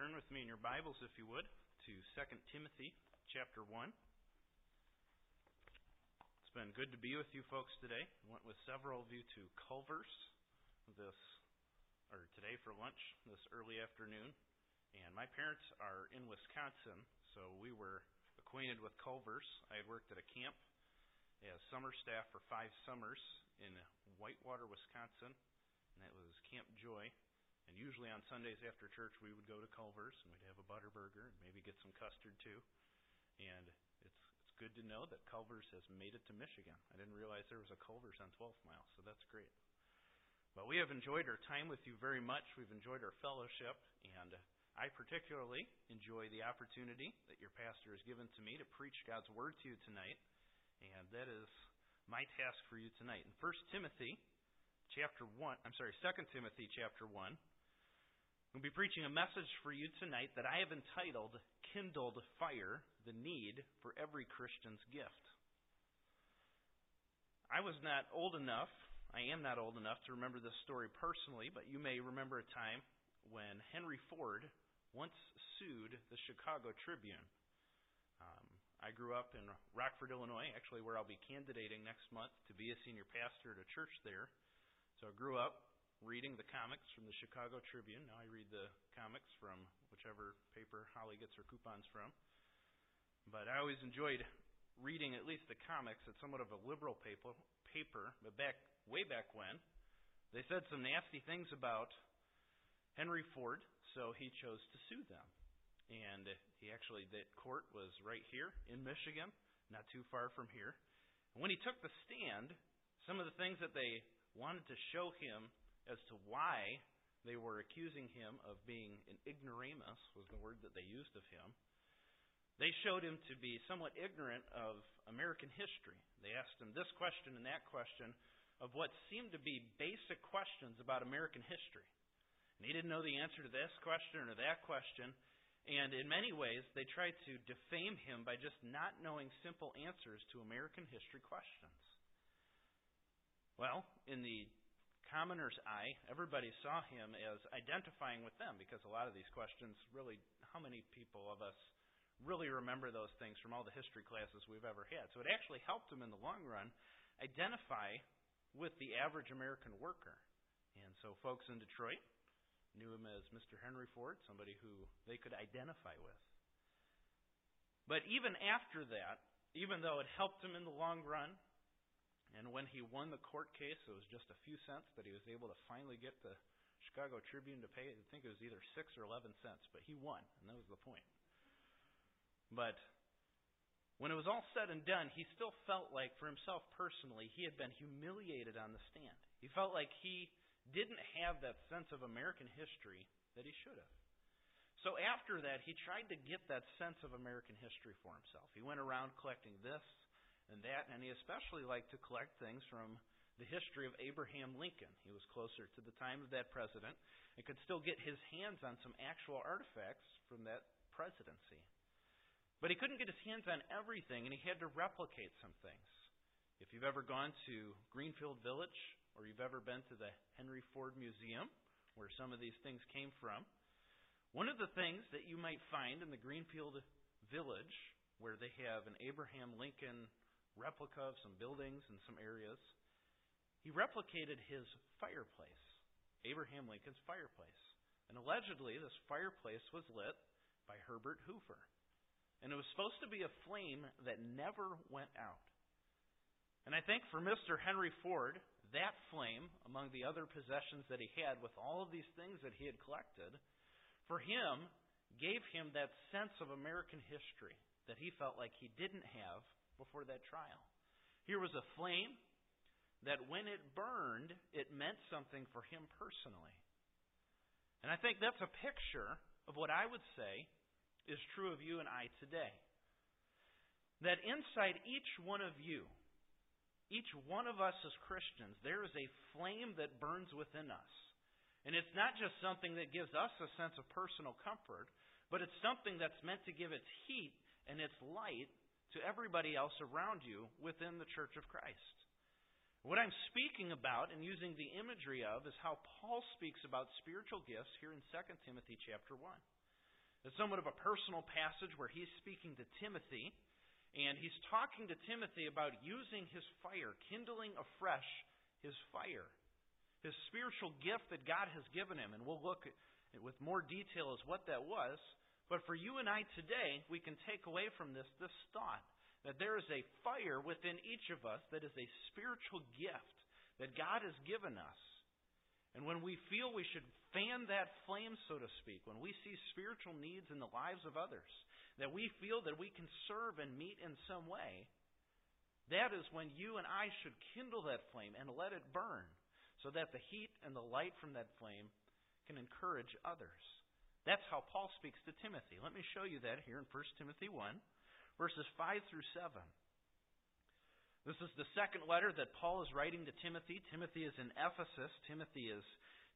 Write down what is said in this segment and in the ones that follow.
Turn with me in your Bibles, if you would, to 2 Timothy chapter 1. It's been good to be with you folks today. I went with several of you to Culver's this or today for lunch this early afternoon. And my parents are in Wisconsin, so we were acquainted with Culver's. I had worked at a camp as summer staff for five summers in Whitewater, Wisconsin, and that was Camp Joy. And usually on Sundays after church, we would go to Culver's and we'd have a butter burger and maybe get some custard too. And it's it's good to know that Culver's has made it to Michigan. I didn't realize there was a Culver's on 12th Mile, so that's great. But we have enjoyed our time with you very much. We've enjoyed our fellowship, and I particularly enjoy the opportunity that your pastor has given to me to preach God's word to you tonight. And that is my task for you tonight. In 1 Timothy chapter 1, I'm sorry, 2 Timothy chapter 1, I'll be preaching a message for you tonight that I have entitled Kindled Fire The Need for Every Christian's Gift. I was not old enough, I am not old enough to remember this story personally, but you may remember a time when Henry Ford once sued the Chicago Tribune. Um, I grew up in Rockford, Illinois, actually, where I'll be candidating next month to be a senior pastor at a church there. So I grew up reading the comics from the Chicago Tribune. Now I read the comics from whichever paper Holly gets her coupons from. But I always enjoyed reading at least the comics at somewhat of a liberal paper, paper but back way back when they said some nasty things about Henry Ford, so he chose to sue them. And he actually that court was right here in Michigan, not too far from here. And when he took the stand, some of the things that they wanted to show him as to why they were accusing him of being an ignoramus, was the word that they used of him. They showed him to be somewhat ignorant of American history. They asked him this question and that question of what seemed to be basic questions about American history. And he didn't know the answer to this question or that question. And in many ways, they tried to defame him by just not knowing simple answers to American history questions. Well, in the commoner's eye, everybody saw him as identifying with them because a lot of these questions really, how many people of us really remember those things from all the history classes we've ever had? So it actually helped him in the long run identify with the average American worker. And so folks in Detroit knew him as Mr. Henry Ford, somebody who they could identify with. But even after that, even though it helped him in the long run, and when he won the court case, it was just a few cents that he was able to finally get the Chicago Tribune to pay. I think it was either six or eleven cents, but he won, and that was the point. But when it was all said and done, he still felt like, for himself personally, he had been humiliated on the stand. He felt like he didn't have that sense of American history that he should have. So after that, he tried to get that sense of American history for himself. He went around collecting this and that, and he especially liked to collect things from the history of Abraham Lincoln. He was closer to the time of that president and could still get his hands on some actual artifacts from that presidency. But he couldn't get his hands on everything, and he had to replicate some things. If you've ever gone to Greenfield Village or you've ever been to the Henry Ford Museum, where some of these things came from, one of the things that you might find in the Greenfield Village, where they have an Abraham Lincoln replica of some buildings in some areas. He replicated his fireplace, Abraham Lincoln's fireplace. And allegedly, this fireplace was lit by Herbert Hoover. And it was supposed to be a flame that never went out. And I think for Mr. Henry Ford, that flame, among the other possessions that he had with all of these things that he had collected, for him, gave him that sense of American history that he felt like he didn't have before that trial. Here was a flame that when it burned, it meant something for him personally. And I think that's a picture of what I would say is true of you and I today. That inside each one of you, each one of us as Christians, there is a flame that burns within us. And it's not just something that gives us a sense of personal comfort, but it's something that's meant to give its heat and its light to everybody else around you within the church of Christ. What I'm speaking about and using the imagery of is how Paul speaks about spiritual gifts here in 2 Timothy chapter 1. It's somewhat of a personal passage where he's speaking to Timothy, and he's talking to Timothy about using his fire, kindling afresh his fire, his spiritual gift that God has given him. And we'll look with more detail as what that was. But for you and I today, we can take away from this this thought that there is a fire within each of us that is a spiritual gift that God has given us. And when we feel we should fan that flame, so to speak, when we see spiritual needs in the lives of others, that we feel that we can serve and meet in some way, that is when you and I should kindle that flame and let it burn so that the heat and the light from that flame can encourage others. That's how Paul speaks to Timothy. Let me show you that here in 1 Timothy 1, verses 5 through 7. This is the second letter that Paul is writing to Timothy. Timothy is in Ephesus. Timothy is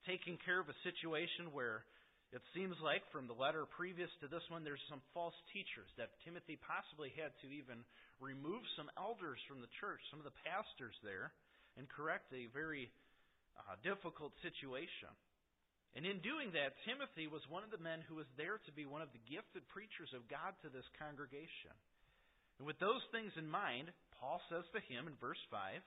taking care of a situation where it seems like from the letter previous to this one there's some false teachers that Timothy possibly had to even remove some elders from the church, some of the pastors there, and correct a very uh, difficult situation. And in doing that, Timothy was one of the men who was there to be one of the gifted preachers of God to this congregation. And with those things in mind, Paul says to him in verse 5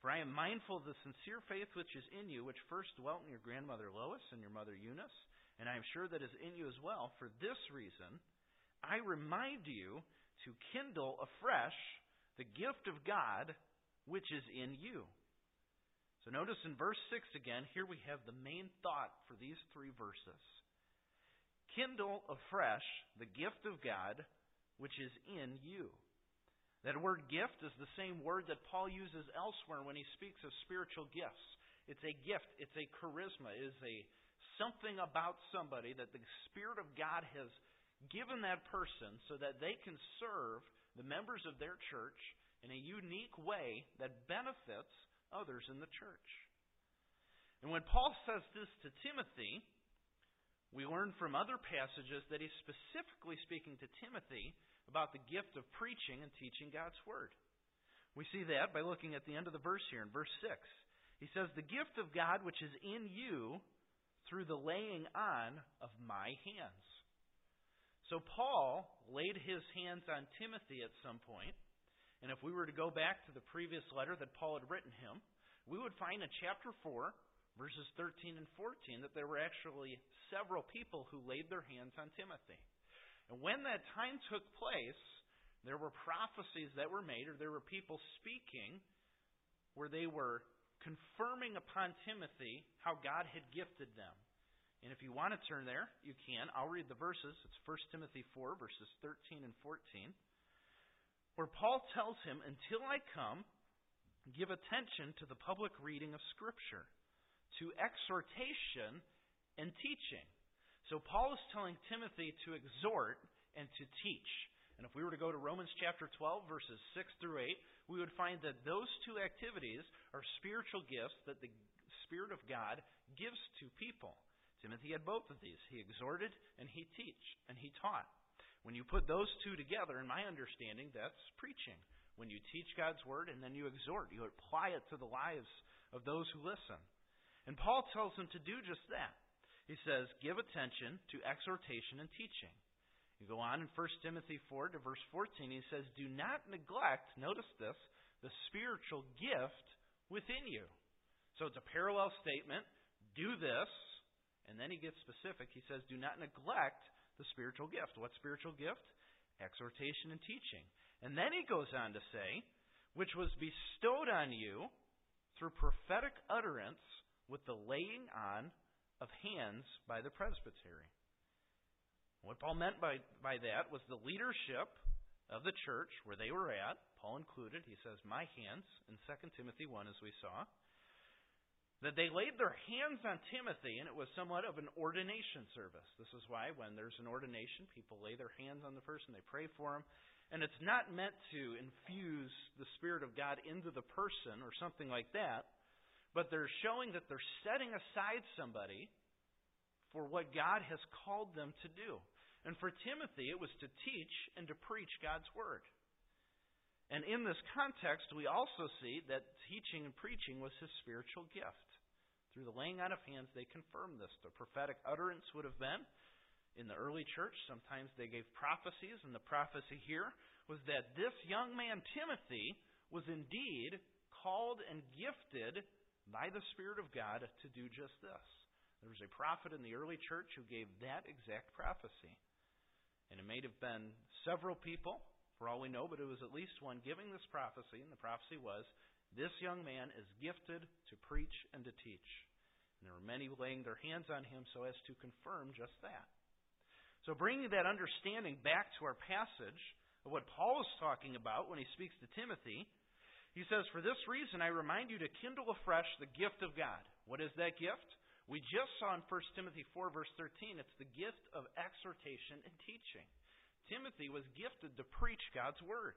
For I am mindful of the sincere faith which is in you, which first dwelt in your grandmother Lois and your mother Eunice, and I am sure that is in you as well. For this reason, I remind you to kindle afresh the gift of God which is in you. So notice in verse 6 again, here we have the main thought for these three verses. Kindle afresh the gift of God which is in you. That word gift is the same word that Paul uses elsewhere when he speaks of spiritual gifts. It's a gift, it's a charisma, it is a something about somebody that the Spirit of God has given that person so that they can serve the members of their church in a unique way that benefits others in the church. And when Paul says this to Timothy, we learn from other passages that he's specifically speaking to Timothy about the gift of preaching and teaching God's Word. We see that by looking at the end of the verse here in verse 6. He says, The gift of God which is in you through the laying on of my hands. So Paul laid his hands on Timothy at some point, and if we were to go back to the previous letter that Paul had written him, we would find in chapter 4 verses 13 and 14, that there were actually several people who laid their hands on Timothy. And when that time took place, there were prophecies that were made, or there were people speaking where they were confirming upon Timothy how God had gifted them. And if you want to turn there, you can. I'll read the verses. It's 1 Timothy 4, verses 13 and 14, where Paul tells him, Until I come, give attention to the public reading of Scripture to exhortation and teaching. So Paul is telling Timothy to exhort and to teach. And if we were to go to Romans chapter 12, verses 6 through 8, we would find that those two activities are spiritual gifts that the Spirit of God gives to people. Timothy had both of these. He exhorted and he teach and he taught. When you put those two together, in my understanding, that's preaching. When you teach God's word and then you exhort, you apply it to the lives of those who listen. And Paul tells them to do just that. He says, give attention to exhortation and teaching. You go on in 1 Timothy 4 to verse 14, he says, Do not neglect, notice this, the spiritual gift within you. So it's a parallel statement. Do this. And then he gets specific. He says, Do not neglect the spiritual gift. What spiritual gift? Exhortation and teaching. And then he goes on to say, Which was bestowed on you through prophetic utterance with the laying on of hands by the presbytery. What Paul meant by, by that was the leadership of the church where they were at, Paul included, he says, My hands, in 2 Timothy 1, as we saw, that they laid their hands on Timothy, and it was somewhat of an ordination service. This is why, when there's an ordination, people lay their hands on the person, they pray for him. And it's not meant to infuse the Spirit of God into the person or something like that but they're showing that they're setting aside somebody for what God has called them to do. And for Timothy, it was to teach and to preach God's Word. And in this context, we also see that teaching and preaching was his spiritual gift. Through the laying on of hands, they confirmed this. The prophetic utterance would have been in the early church, sometimes they gave prophecies, and the prophecy here was that this young man, Timothy, was indeed called and gifted by the Spirit of God to do just this. There was a prophet in the early church who gave that exact prophecy. And it may have been several people, for all we know, but it was at least one giving this prophecy, and the prophecy was this young man is gifted to preach and to teach. And there were many laying their hands on him so as to confirm just that. So, bringing that understanding back to our passage of what Paul is talking about when he speaks to Timothy, he says, For this reason I remind you to kindle afresh the gift of God. What is that gift? We just saw in 1 Timothy 4, verse 13, it's the gift of exhortation and teaching. Timothy was gifted to preach God's word.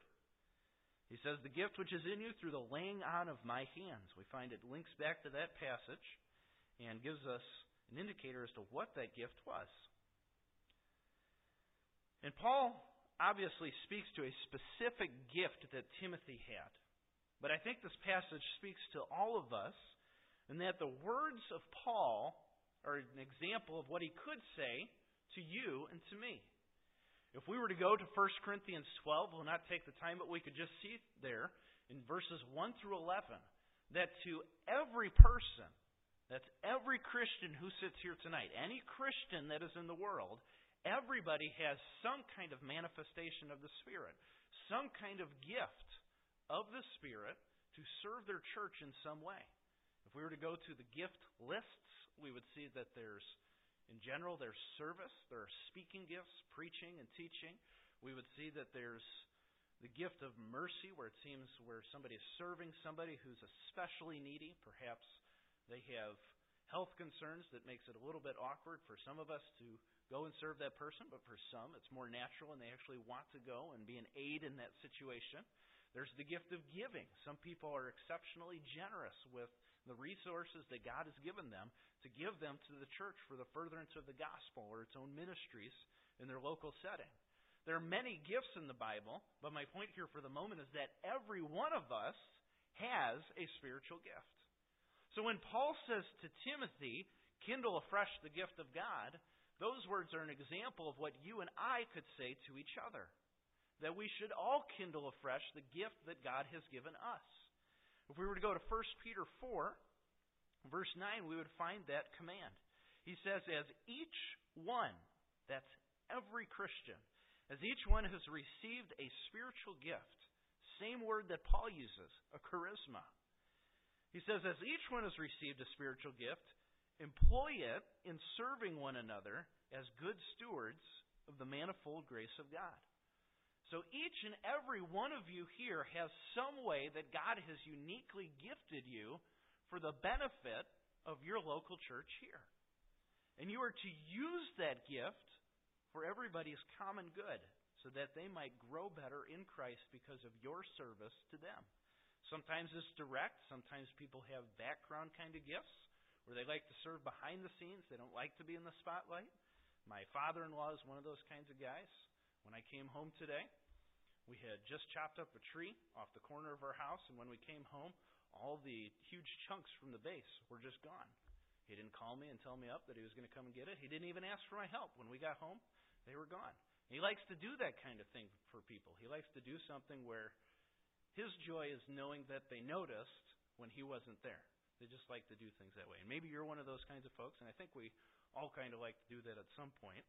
He says, The gift which is in you through the laying on of my hands. We find it links back to that passage and gives us an indicator as to what that gift was. And Paul obviously speaks to a specific gift that Timothy had. But I think this passage speaks to all of us, and that the words of Paul are an example of what he could say to you and to me. If we were to go to 1 Corinthians 12, we'll not take the time, but we could just see there in verses 1 through 11 that to every person, that's every Christian who sits here tonight, any Christian that is in the world, everybody has some kind of manifestation of the Spirit, some kind of gift of the Spirit to serve their church in some way. If we were to go to the gift lists, we would see that there's, in general, there's service, there are speaking gifts, preaching and teaching. We would see that there's the gift of mercy, where it seems where somebody is serving somebody who's especially needy. Perhaps they have health concerns that makes it a little bit awkward for some of us to go and serve that person, but for some it's more natural and they actually want to go and be an aid in that situation. There's the gift of giving. Some people are exceptionally generous with the resources that God has given them to give them to the church for the furtherance of the gospel or its own ministries in their local setting. There are many gifts in the Bible, but my point here for the moment is that every one of us has a spiritual gift. So when Paul says to Timothy, kindle afresh the gift of God, those words are an example of what you and I could say to each other. That we should all kindle afresh the gift that God has given us. If we were to go to 1 Peter 4, verse 9, we would find that command. He says, As each one, that's every Christian, as each one has received a spiritual gift, same word that Paul uses, a charisma. He says, As each one has received a spiritual gift, Employ it in serving one another as good stewards of the manifold grace of God. So each and every one of you here has some way that God has uniquely gifted you for the benefit of your local church here. And you are to use that gift for everybody's common good so that they might grow better in Christ because of your service to them. Sometimes it's direct, sometimes people have background kind of gifts where they like to serve behind the scenes. They don't like to be in the spotlight. My father in law is one of those kinds of guys. When I came home today, we had just chopped up a tree off the corner of our house, and when we came home, all the huge chunks from the base were just gone. He didn't call me and tell me up that he was going to come and get it. He didn't even ask for my help. When we got home, they were gone. He likes to do that kind of thing for people. He likes to do something where his joy is knowing that they noticed when he wasn't there. They just like to do things that way. And maybe you're one of those kinds of folks, and I think we all kind of like to do that at some point.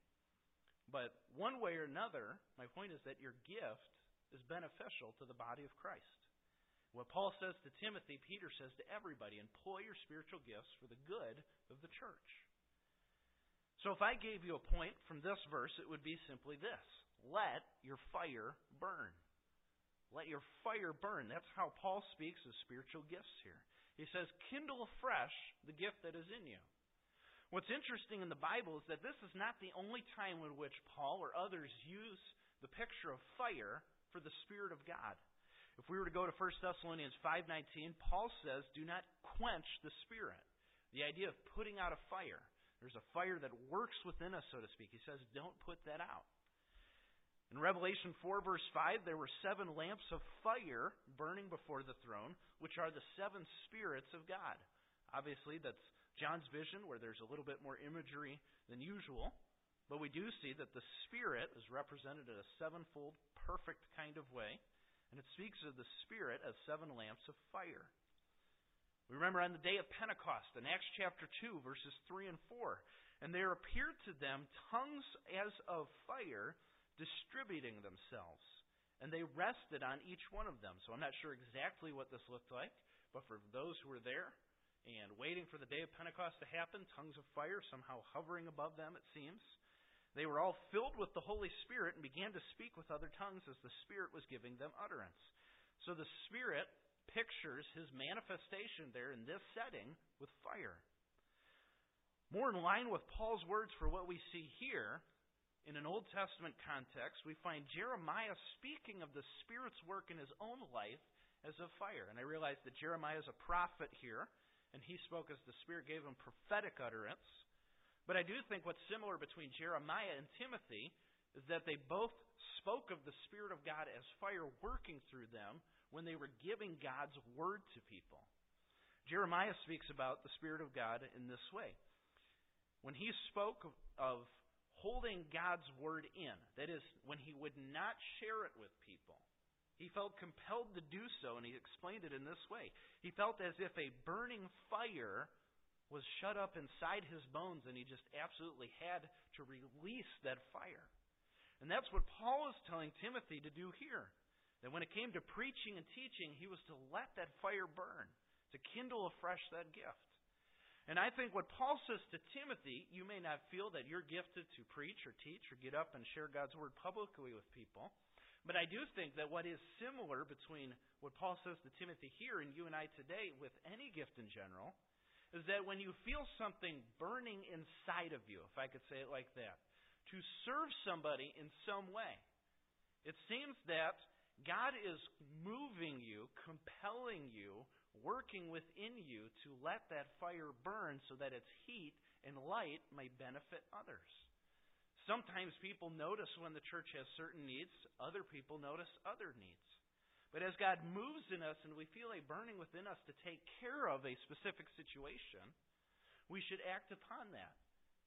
But one way or another, my point is that your gift is beneficial to the body of Christ. What Paul says to Timothy, Peter says to everybody employ your spiritual gifts for the good of the church. So if I gave you a point from this verse, it would be simply this let your fire burn. Let your fire burn. That's how Paul speaks of spiritual gifts here. He says, kindle afresh the gift that is in you. What's interesting in the Bible is that this is not the only time in which Paul or others use the picture of fire for the Spirit of God. If we were to go to 1 Thessalonians 5:19, Paul says, "Do not quench the Spirit." The idea of putting out a fire. There's a fire that works within us, so to speak. He says, "Don't put that out." In Revelation 4, verse 5, there were seven lamps of fire burning before the throne, which are the seven spirits of God. Obviously, that's John's vision, where there's a little bit more imagery than usual. But we do see that the Spirit is represented in a sevenfold, perfect kind of way, and it speaks of the Spirit as seven lamps of fire. We remember on the day of Pentecost in Acts chapter 2, verses 3 and 4, and there appeared to them tongues as of fire distributing themselves. And they rested on each one of them. So I'm not sure exactly what this looked like, but for those who were there and waiting for the day of Pentecost to happen, tongues of fire somehow hovering above them, it seems. They were all filled with the Holy Spirit and began to speak with other tongues as the Spirit was giving them utterance. So the Spirit pictures his manifestation there in this setting with fire. More in line with Paul's words for what we see here, in an Old Testament context, we find Jeremiah speaking of the Spirit's work in his own life as a fire. And I realize that Jeremiah is a prophet here, and he spoke as the Spirit gave him prophetic utterance. But I do think what's similar between Jeremiah and Timothy is that they both spoke of the Spirit of God as fire working through them when they were giving God's word to people. Jeremiah speaks about the Spirit of God in this way. When he spoke of, holding God's word in. That is, when he would not share it with people. He felt compelled to do so, and he explained it in this way. He felt as if a burning fire was shut up inside his bones, and he just absolutely had to release that fire. And that's what Paul is telling Timothy to do here. That when it came to preaching and teaching, he was to let that fire burn, to kindle afresh that gift. And I think what Paul says to Timothy, you may not feel that you're gifted to preach or teach or get up and share God's word publicly with people. But I do think that what is similar between what Paul says to Timothy here and you and I today with any gift in general is that when you feel something burning inside of you, if I could say it like that, to serve somebody in some way, it seems that God is moving you, compelling you, working within you to let that fire burn so that its heat and light may benefit others. Sometimes people notice when the church has certain needs, other people notice other needs. But as God moves in us and we feel a burning within us to take care of a specific situation, we should act upon that.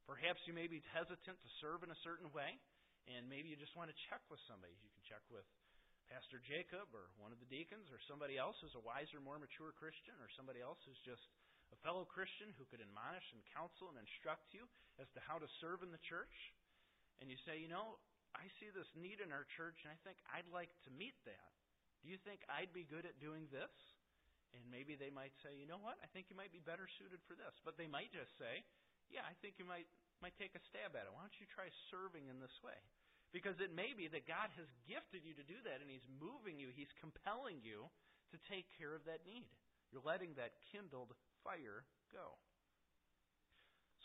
Perhaps you may be hesitant to serve in a certain way, and maybe you just want to check with somebody. You can check with Pastor Jacob or one of the deacons or somebody else who's a wiser, more mature Christian or somebody else who's just a fellow Christian who could admonish and counsel and instruct you as to how to serve in the church. And you say, you know, I see this need in our church and I think I'd like to meet that. Do you think I'd be good at doing this? And maybe they might say, you know what, I think you might be better suited for this. But they might just say, yeah, I think you might might take a stab at it. Why don't you try serving in this way? Because it may be that God has gifted you to do that and He's moving you, He's compelling you to take care of that need. You're letting that kindled fire go.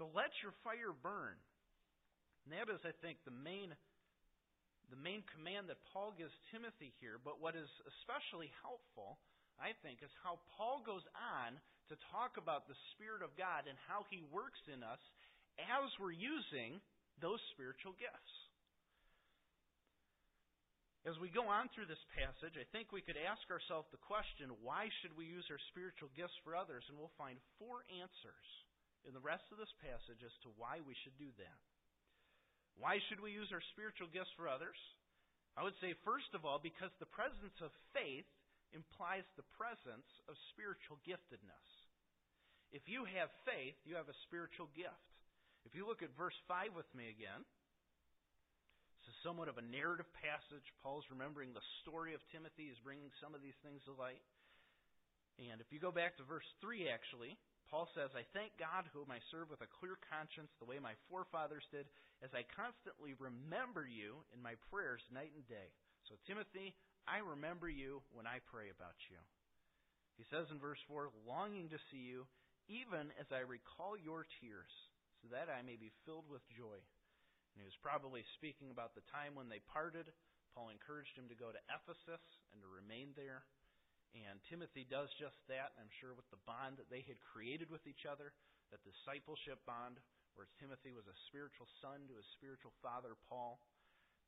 So let your fire burn. And that is, I think, the main the main command that Paul gives Timothy here, but what is especially helpful, I think, is how Paul goes on to talk about the Spirit of God and how he works in us as we're using those spiritual gifts. As we go on through this passage, I think we could ask ourselves the question why should we use our spiritual gifts for others? And we'll find four answers in the rest of this passage as to why we should do that. Why should we use our spiritual gifts for others? I would say, first of all, because the presence of faith implies the presence of spiritual giftedness. If you have faith, you have a spiritual gift. If you look at verse 5 with me again, this is somewhat of a narrative passage. Paul's remembering the story of Timothy. He's bringing some of these things to light. And if you go back to verse 3, actually, Paul says, I thank God whom I serve with a clear conscience, the way my forefathers did, as I constantly remember you in my prayers night and day. So, Timothy, I remember you when I pray about you. He says in verse 4, longing to see you, even as I recall your tears, so that I may be filled with joy. And he was probably speaking about the time when they parted. Paul encouraged him to go to Ephesus and to remain there. And Timothy does just that, I'm sure, with the bond that they had created with each other, that discipleship bond, where Timothy was a spiritual son to his spiritual father, Paul,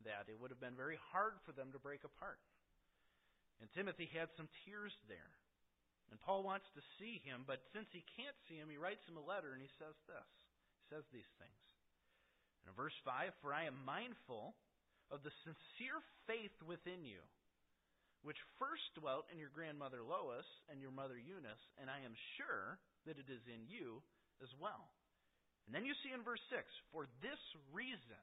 that it would have been very hard for them to break apart. And Timothy had some tears there. And Paul wants to see him, but since he can't see him, he writes him a letter and he says this. He says these things. In Verse 5 For I am mindful of the sincere faith within you, which first dwelt in your grandmother Lois and your mother Eunice, and I am sure that it is in you as well. And then you see in verse 6 For this reason,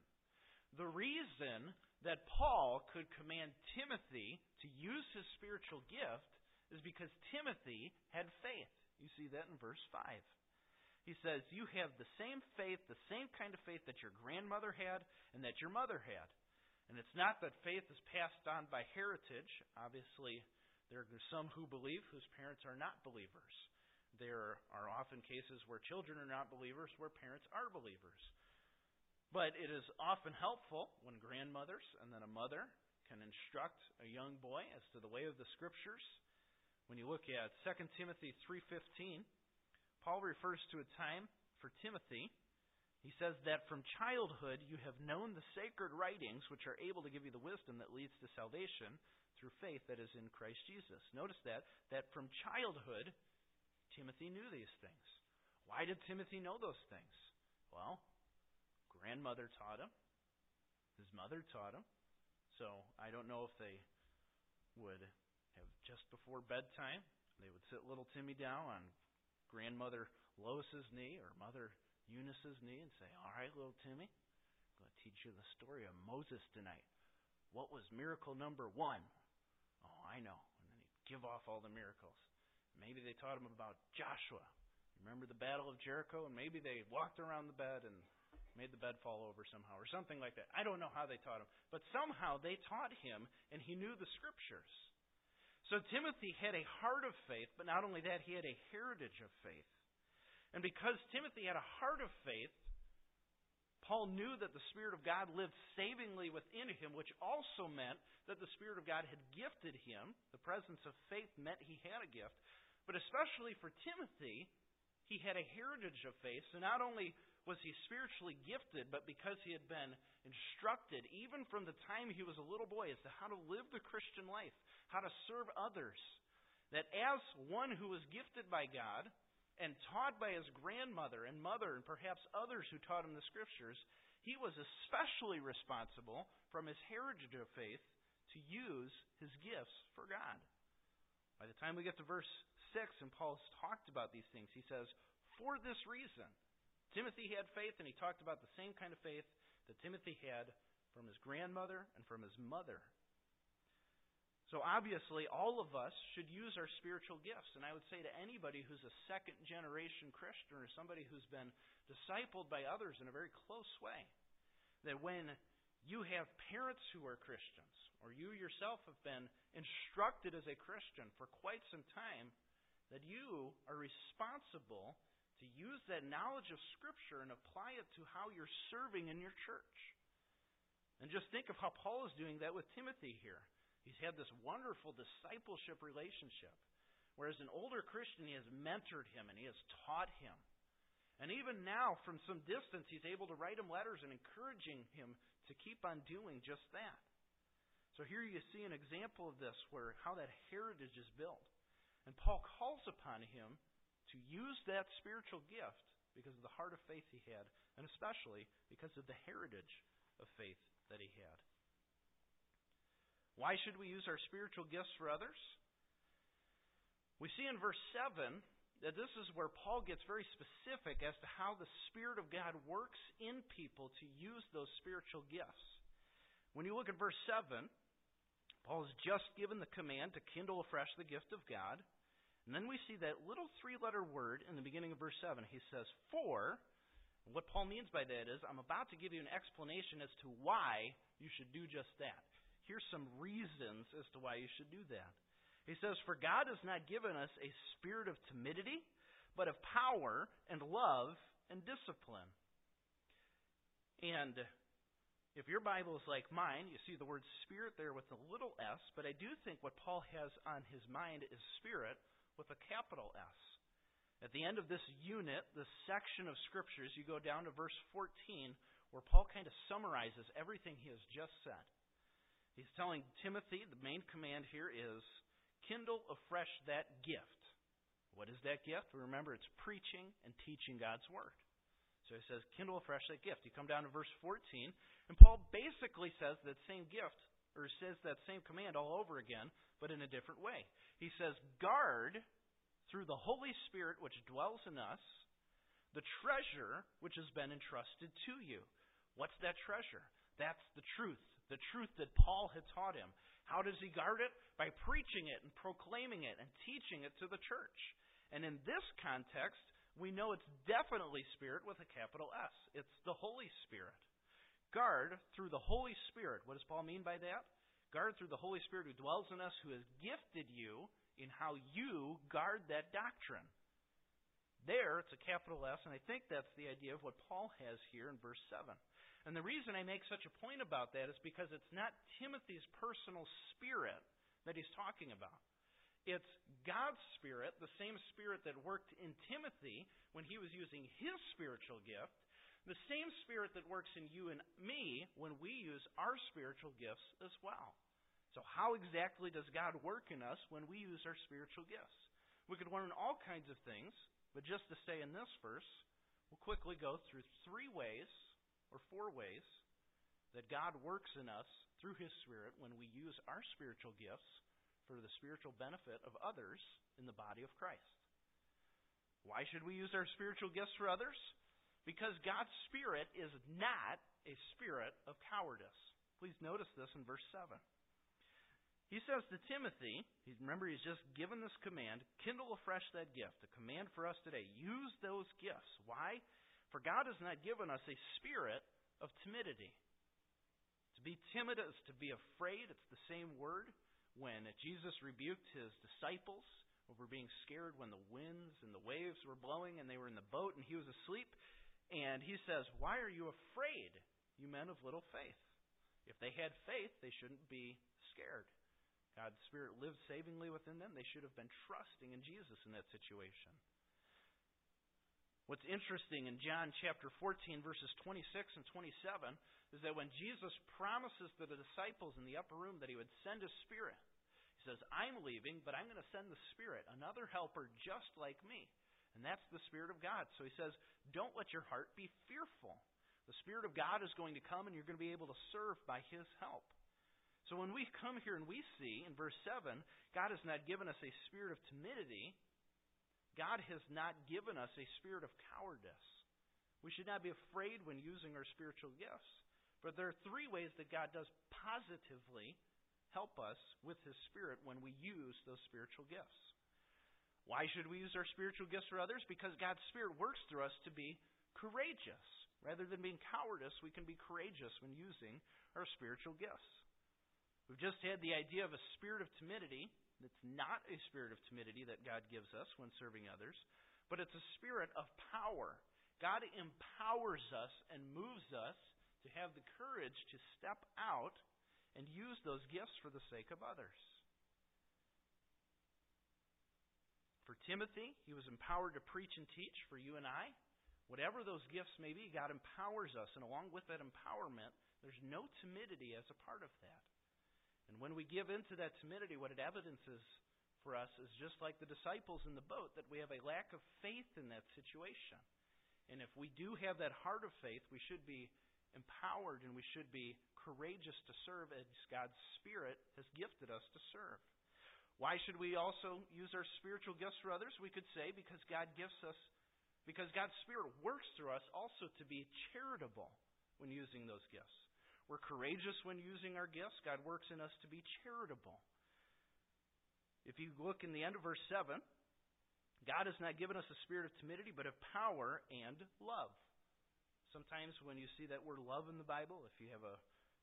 the reason that Paul could command Timothy to use his spiritual gift is because Timothy had faith. You see that in verse 5. He says, You have the same faith, the same kind of faith that your grandmother had and that your mother had. And it's not that faith is passed on by heritage. Obviously, there are some who believe whose parents are not believers. There are often cases where children are not believers, where parents are believers. But it is often helpful when grandmothers and then a mother can instruct a young boy as to the way of the scriptures. When you look at 2 Timothy 3:15, Paul refers to a time for Timothy. He says that from childhood you have known the sacred writings which are able to give you the wisdom that leads to salvation through faith that is in Christ Jesus. Notice that that from childhood Timothy knew these things. Why did Timothy know those things? Well, grandmother taught him. His mother taught him. So I don't know if they would have just before bedtime, they would sit little Timmy down on grandmother Lois's knee or mother Eunice's knee and say, All right, little Timmy, I'm going to teach you the story of Moses tonight. What was miracle number one? Oh, I know. And then he'd give off all the miracles. Maybe they taught him about Joshua. Remember the Battle of Jericho? And maybe they walked around the bed and made the bed fall over somehow or something like that. I don't know how they taught him. But somehow they taught him and he knew the scriptures. So Timothy had a heart of faith, but not only that, he had a heritage of faith. And because Timothy had a heart of faith, Paul knew that the Spirit of God lived savingly within him, which also meant that the Spirit of God had gifted him. The presence of faith meant he had a gift. But especially for Timothy, he had a heritage of faith. So not only was he spiritually gifted, but because he had been instructed, even from the time he was a little boy, as to how to live the Christian life, how to serve others. That as one who was gifted by God and taught by his grandmother and mother and perhaps others who taught him the scriptures, he was especially responsible from his heritage of faith to use his gifts for God. By the time we get to verse 6, and Paul's talked about these things, he says, For this reason, Timothy had faith, and he talked about the same kind of faith that Timothy had from his grandmother and from his mother. So obviously, all of us should use our spiritual gifts. And I would say to anybody who's a second generation Christian or somebody who's been discipled by others in a very close way, that when you have parents who are Christians, or you yourself have been instructed as a Christian for quite some time, that you are responsible to use that knowledge of Scripture and apply it to how you're serving in your church. And just think of how Paul is doing that with Timothy here. He's had this wonderful discipleship relationship. Whereas an older Christian, he has mentored him and he has taught him. And even now, from some distance, he's able to write him letters and encouraging him to keep on doing just that. So here you see an example of this, where how that heritage is built. And Paul calls upon him to use that spiritual gift because of the heart of faith he had, and especially because of the heritage of faith that he had. Why should we use our spiritual gifts for others? We see in verse 7 that this is where Paul gets very specific as to how the Spirit of God works in people to use those spiritual gifts. When you look at verse 7, Paul has just given the command to kindle afresh the gift of God. And then we see that little three letter word in the beginning of verse 7. He says, For. What Paul means by that is, I'm about to give you an explanation as to why you should do just that here's some reasons as to why you should do that. He says, For God has not given us a spirit of timidity, but of power and love and discipline. And if your Bible is like mine, you see the word spirit there with a little s, but I do think what Paul has on his mind is spirit with a capital S. At the end of this unit, this section of scriptures, you go down to verse 14, where Paul kind of summarizes everything he has just said. He's telling Timothy the main command here is kindle afresh that gift. What is that gift? Remember, it's preaching and teaching God's Word. So he says, kindle afresh that gift. You come down to verse 14, and Paul basically says that same gift, or says that same command all over again, but in a different way. He says, guard through the Holy Spirit which dwells in us the treasure which has been entrusted to you. What's that treasure? That's the truth, the truth that Paul had taught him. How does he guard it? By preaching it and proclaiming it and teaching it to the church. And in this context, we know it's definitely Spirit with a capital S. It's the Holy Spirit. Guard through the Holy Spirit. What does Paul mean by that? Guard through the Holy Spirit who dwells in us, who has gifted you in how you guard that doctrine. There, it's a capital S, and I think that's the idea of what Paul has here in verse 7. And the reason I make such a point about that is because it's not Timothy's personal spirit that he's talking about. It's God's Spirit, the same Spirit that worked in Timothy when he was using his spiritual gift, the same Spirit that works in you and me when we use our spiritual gifts as well. So, how exactly does God work in us when we use our spiritual gifts? We could learn all kinds of things but just to stay in this verse, we'll quickly go through three ways or four ways that God works in us through His Spirit when we use our spiritual gifts for the spiritual benefit of others in the body of Christ. Why should we use our spiritual gifts for others? Because God's Spirit is not a spirit of cowardice. Please notice this in verse 7. He says to Timothy, remember he's just given this command, kindle afresh that gift, a command for us today. Use those gifts. Why? For God has not given us a spirit of timidity. To be timid is to be afraid. It's the same word when Jesus rebuked his disciples over being scared when the winds and the waves were blowing and they were in the boat and he was asleep. And he says, Why are you afraid, you men of little faith? If they had faith, they shouldn't be scared. God's Spirit lived savingly within them. They should have been trusting in Jesus in that situation. What's interesting in John chapter 14, verses 26 and 27, is that when Jesus promises to the disciples in the upper room that he would send his Spirit, he says, I'm leaving, but I'm going to send the Spirit, another helper just like me. And that's the Spirit of God. So he says, Don't let your heart be fearful. The Spirit of God is going to come, and you're going to be able to serve by his help. So when we come here and we see in verse 7, God has not given us a spirit of timidity, God has not given us a spirit of cowardice. We should not be afraid when using our spiritual gifts. But there are three ways that God does positively help us with His Spirit when we use those spiritual gifts. Why should we use our spiritual gifts for others? Because God's Spirit works through us to be courageous. Rather than being cowardice, we can be courageous when using our spiritual gifts. We've just had the idea of a spirit of timidity. It's not a spirit of timidity that God gives us when serving others, but it's a spirit of power. God empowers us and moves us to have the courage to step out and use those gifts for the sake of others. For Timothy, he was empowered to preach and teach. For you and I, whatever those gifts may be, God empowers us. And along with that empowerment, there's no timidity as a part of that. And when we give into that timidity, what it evidences for us is just like the disciples in the boat, that we have a lack of faith in that situation. And if we do have that heart of faith, we should be empowered and we should be courageous to serve as God's Spirit has gifted us to serve. Why should we also use our spiritual gifts for others? We could say because God gives us, because God's Spirit works through us also to be charitable when using those gifts. We're courageous when using our gifts. God works in us to be charitable. If you look in the end of verse 7, God has not given us a spirit of timidity, but of power and love. Sometimes when you see that word love in the Bible, if you have a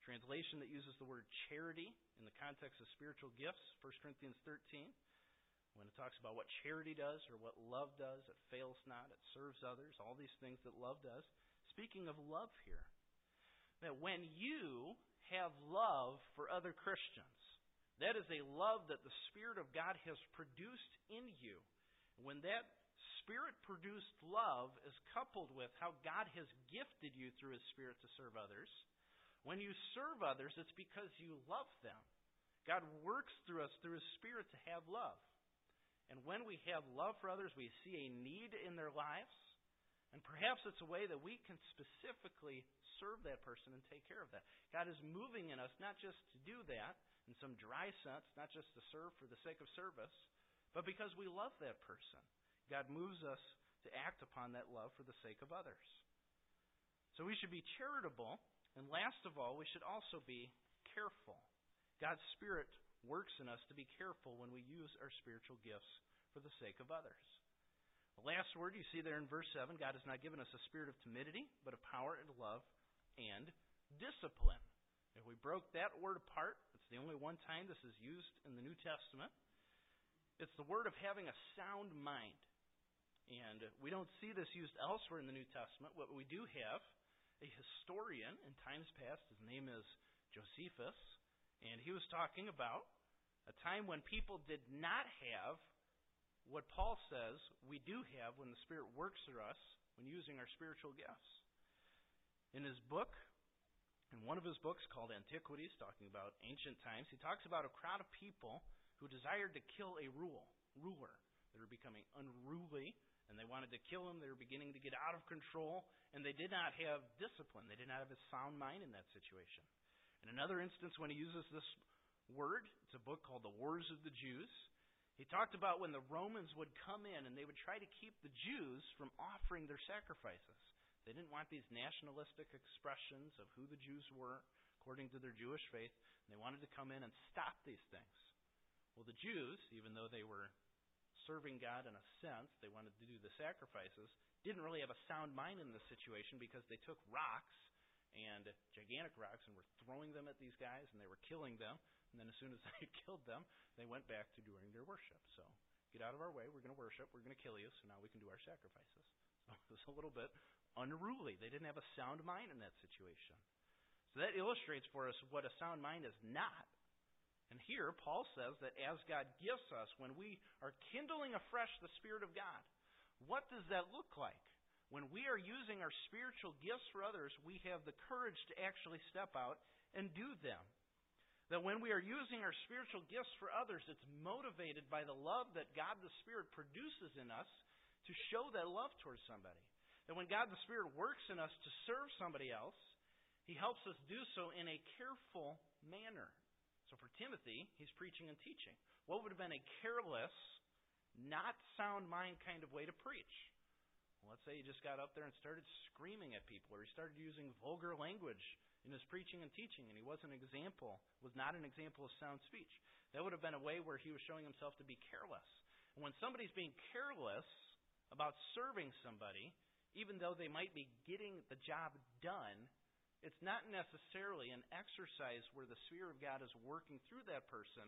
translation that uses the word charity in the context of spiritual gifts, 1 Corinthians 13, when it talks about what charity does or what love does, it fails not, it serves others, all these things that love does. Speaking of love here, that when you have love for other Christians, that is a love that the Spirit of God has produced in you. When that Spirit produced love is coupled with how God has gifted you through His Spirit to serve others, when you serve others, it's because you love them. God works through us through His Spirit to have love. And when we have love for others, we see a need in their lives, And perhaps it's a way that we can specifically serve that person and take care of that. God is moving in us not just to do that in some dry sense, not just to serve for the sake of service, but because we love that person. God moves us to act upon that love for the sake of others. So we should be charitable, and last of all, we should also be careful. God's Spirit works in us to be careful when we use our spiritual gifts for the sake of others. The last word you see there in verse 7 God has not given us a spirit of timidity, but of power and love and discipline. If we broke that word apart, it's the only one time this is used in the New Testament. It's the word of having a sound mind. And we don't see this used elsewhere in the New Testament. What we do have, a historian in times past, his name is Josephus, and he was talking about a time when people did not have what Paul says we do have when the Spirit works through us when using our spiritual gifts. In his book, in one of his books called Antiquities, talking about ancient times, he talks about a crowd of people who desired to kill a rule, ruler. They were becoming unruly, and they wanted to kill him. They were beginning to get out of control, and they did not have discipline. They did not have a sound mind in that situation. In another instance, when he uses this word, it's a book called The Wars of the Jews. He talked about when the Romans would come in and they would try to keep the Jews from offering their sacrifices. They didn't want these nationalistic expressions of who the Jews were according to their Jewish faith. They wanted to come in and stop these things. Well, the Jews, even though they were serving God in a sense, they wanted to do the sacrifices, didn't really have a sound mind in this situation because they took rocks and gigantic rocks and were throwing them at these guys and they were killing them. And then as soon as they killed them, they went back to doing their worship. So get out of our way. We're going to worship. We're going to kill you. So now we can do our sacrifices. So it was a little bit unruly. They didn't have a sound mind in that situation. So that illustrates for us what a sound mind is not. And here, Paul says that as God gifts us, when we are kindling afresh the Spirit of God, what does that look like? When we are using our spiritual gifts for others, we have the courage to actually step out and do them. That when we are using our spiritual gifts for others, it's motivated by the love that God the Spirit produces in us to show that love towards somebody. That when God the Spirit works in us to serve somebody else, He helps us do so in a careful manner. So for Timothy, he's preaching and teaching. What would have been a careless, not sound mind kind of way to preach? Well, let's say he just got up there and started screaming at people, or he started using vulgar language in his preaching and teaching, and he was an example, was not an example of sound speech. That would have been a way where he was showing himself to be careless. And when somebody's being careless about serving somebody, even though they might be getting the job done, it's not necessarily an exercise where the Spirit of God is working through that person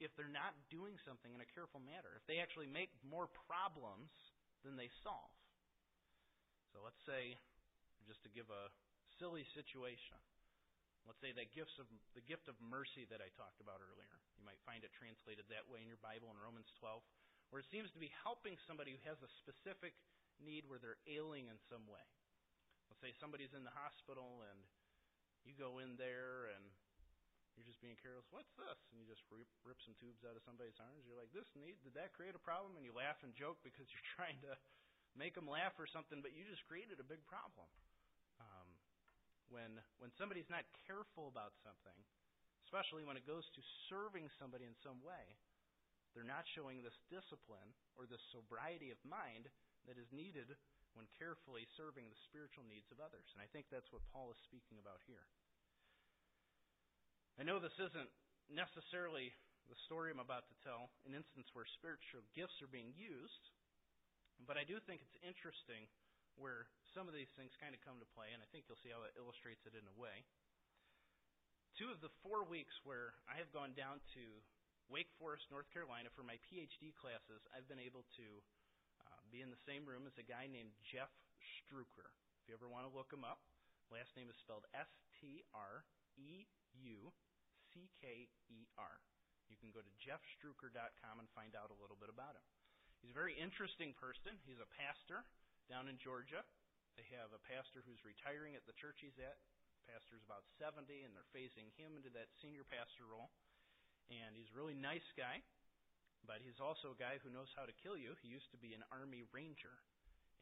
if they're not doing something in a careful manner. If they actually make more problems than they solve. So let's say, just to give a silly situation. Let's say that gifts of the gift of mercy that I talked about earlier. You might find it translated that way in your Bible in Romans 12, where it seems to be helping somebody who has a specific need where they're ailing in some way. Let's say somebody's in the hospital and you go in there and you're just being careless. What's this? And you just rip, rip some tubes out of somebody's arms. You're like, this need did that create a problem? And you laugh and joke because you're trying to make them laugh or something, but you just created a big problem. When when somebody's not careful about something, especially when it goes to serving somebody in some way, they're not showing this discipline or this sobriety of mind that is needed when carefully serving the spiritual needs of others. And I think that's what Paul is speaking about here. I know this isn't necessarily the story I'm about to tell, an instance where spiritual gifts are being used, but I do think it's interesting where some of these things kind of come to play, and I think you'll see how it illustrates it in a way. Two of the four weeks where I have gone down to Wake Forest, North Carolina for my PhD classes, I've been able to uh, be in the same room as a guy named Jeff Struecker. If you ever want to look him up, last name is spelled S T R E U C K E R. You can go to jeffstruecker.com and find out a little bit about him. He's a very interesting person. He's a pastor down in Georgia. They have a pastor who's retiring at the church he's at. The pastor's about 70, and they're phasing him into that senior pastor role. And he's a really nice guy, but he's also a guy who knows how to kill you. He used to be an Army Ranger.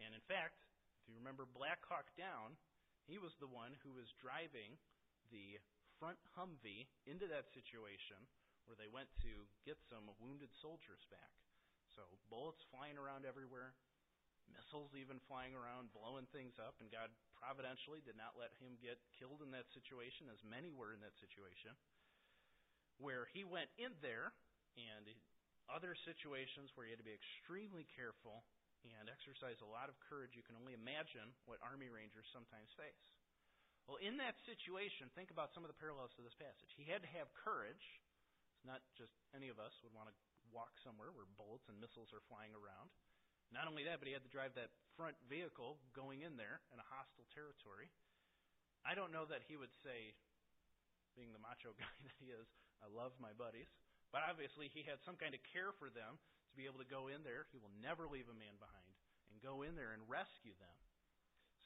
And in fact, If you remember Black Hawk Down, he was the one who was driving the front Humvee into that situation where they went to get some wounded soldiers back. So bullets flying around everywhere, missiles even flying around, blowing things up, and God providentially did not let him get killed in that situation, as many were in that situation. Where he went in there, and other situations where he had to be extremely careful and exercise a lot of courage. You can only imagine what Army Rangers sometimes face. Well, in that situation, think about some of the parallels to this passage. He had to have courage. It's not just any of us would want to walk somewhere where bullets and missiles are flying around. Not only that, but he had to drive that front vehicle going in there in a hostile territory. I don't know that he would say, being the macho guy that he is, I love my buddies. But obviously, he had some kind of care for them to be able to go in there. He will never leave a man behind and go in there and rescue them.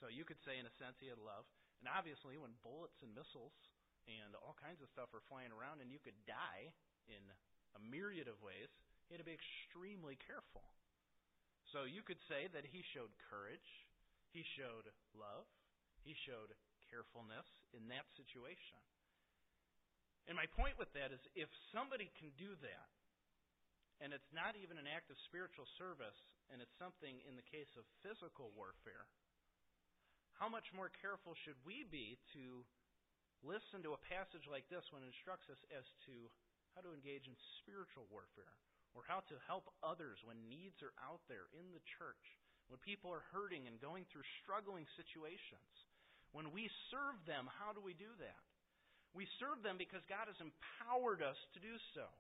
So you could say, in a sense, he had love. And obviously, when bullets and missiles and all kinds of stuff are flying around and you could die in a myriad of ways, he had to be extremely careful. So you could say that he showed courage, he showed love, he showed carefulness in that situation. And my point with that is if somebody can do that, and it's not even an act of spiritual service, and it's something in the case of physical warfare, how much more careful should we be to listen to a passage like this when it instructs us as to how to engage in spiritual warfare or how to help others when needs are out there in the church, when people are hurting and going through struggling situations? When we serve them, how do we do that? We serve them because God has empowered us to do so.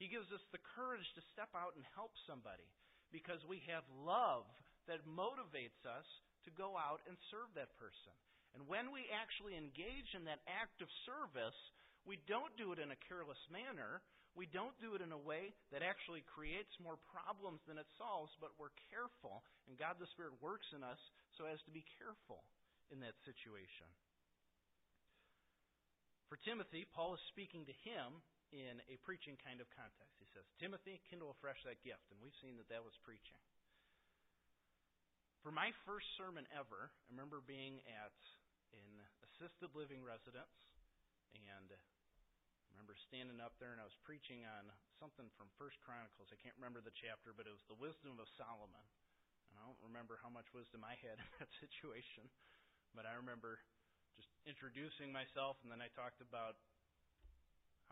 He gives us the courage to step out and help somebody because we have love that motivates us to go out and serve that person. And when we actually engage in that act of service, we don't do it in a careless manner. We don't do it in a way that actually creates more problems than it solves, but we're careful, and God the Spirit works in us so as to be careful in that situation. For Timothy, Paul is speaking to him in a preaching kind of context. He says, Timothy, kindle afresh that gift. And we've seen that that was preaching. For my first sermon ever, I remember being at an assisted living residence, and remember standing up there and I was preaching on something from First Chronicles. I can't remember the chapter, but it was the wisdom of Solomon. And I don't remember how much wisdom I had in that situation, but I remember just introducing myself, and then I talked about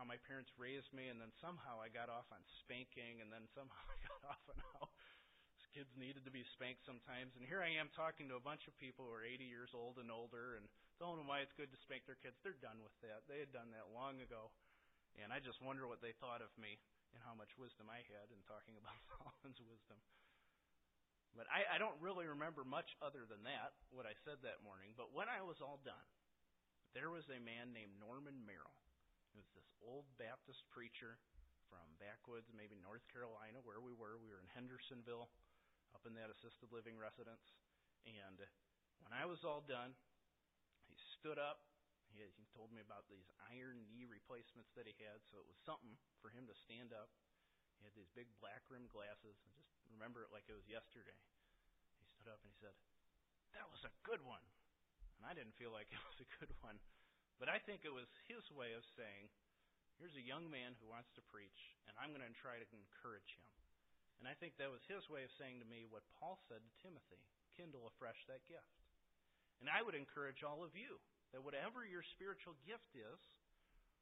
how my parents raised me, and then somehow I got off on spanking, and then somehow I got off on how kids needed to be spanked sometimes. And here I am talking to a bunch of people who are 80 years old and older and telling them why it's good to spank their kids. They're done with that. They had done that long ago. And I just wonder what they thought of me and how much wisdom I had in talking about Solomon's wisdom. But I, I don't really remember much other than that, what I said that morning. But when I was all done, there was a man named Norman Merrill. He was this old Baptist preacher from backwoods, maybe North Carolina, where we were. We were in Hendersonville up in that assisted living residence. And when I was all done, he stood up. He, he told me about these iron knee replacements that he had, so it was something for him to stand up. He had these big black rimmed glasses. I just remember it like it was yesterday. He stood up and he said, That was a good one. And I didn't feel like it was a good one. But I think it was his way of saying, Here's a young man who wants to preach, and I'm going to try to encourage him. And I think that was his way of saying to me what Paul said to Timothy kindle afresh that gift. And I would encourage all of you that whatever your spiritual gift is,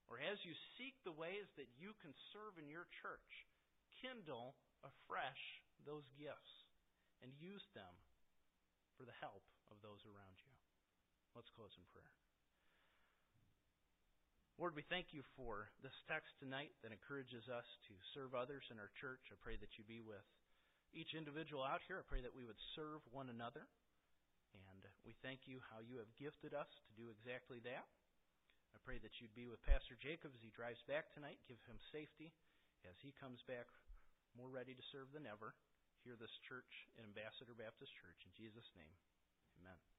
or as you seek the ways that you can serve in your church, kindle afresh those gifts and use them for the help of those around you. Let's close in prayer. Lord, we thank you for this text tonight that encourages us to serve others in our church. I pray that you be with each individual out here. I pray that we would serve one another. We thank you how you have gifted us to do exactly that. I pray that you'd be with Pastor Jacob as he drives back tonight. Give him safety as he comes back more ready to serve than ever. Here, this church, Ambassador Baptist Church. In Jesus' name, amen.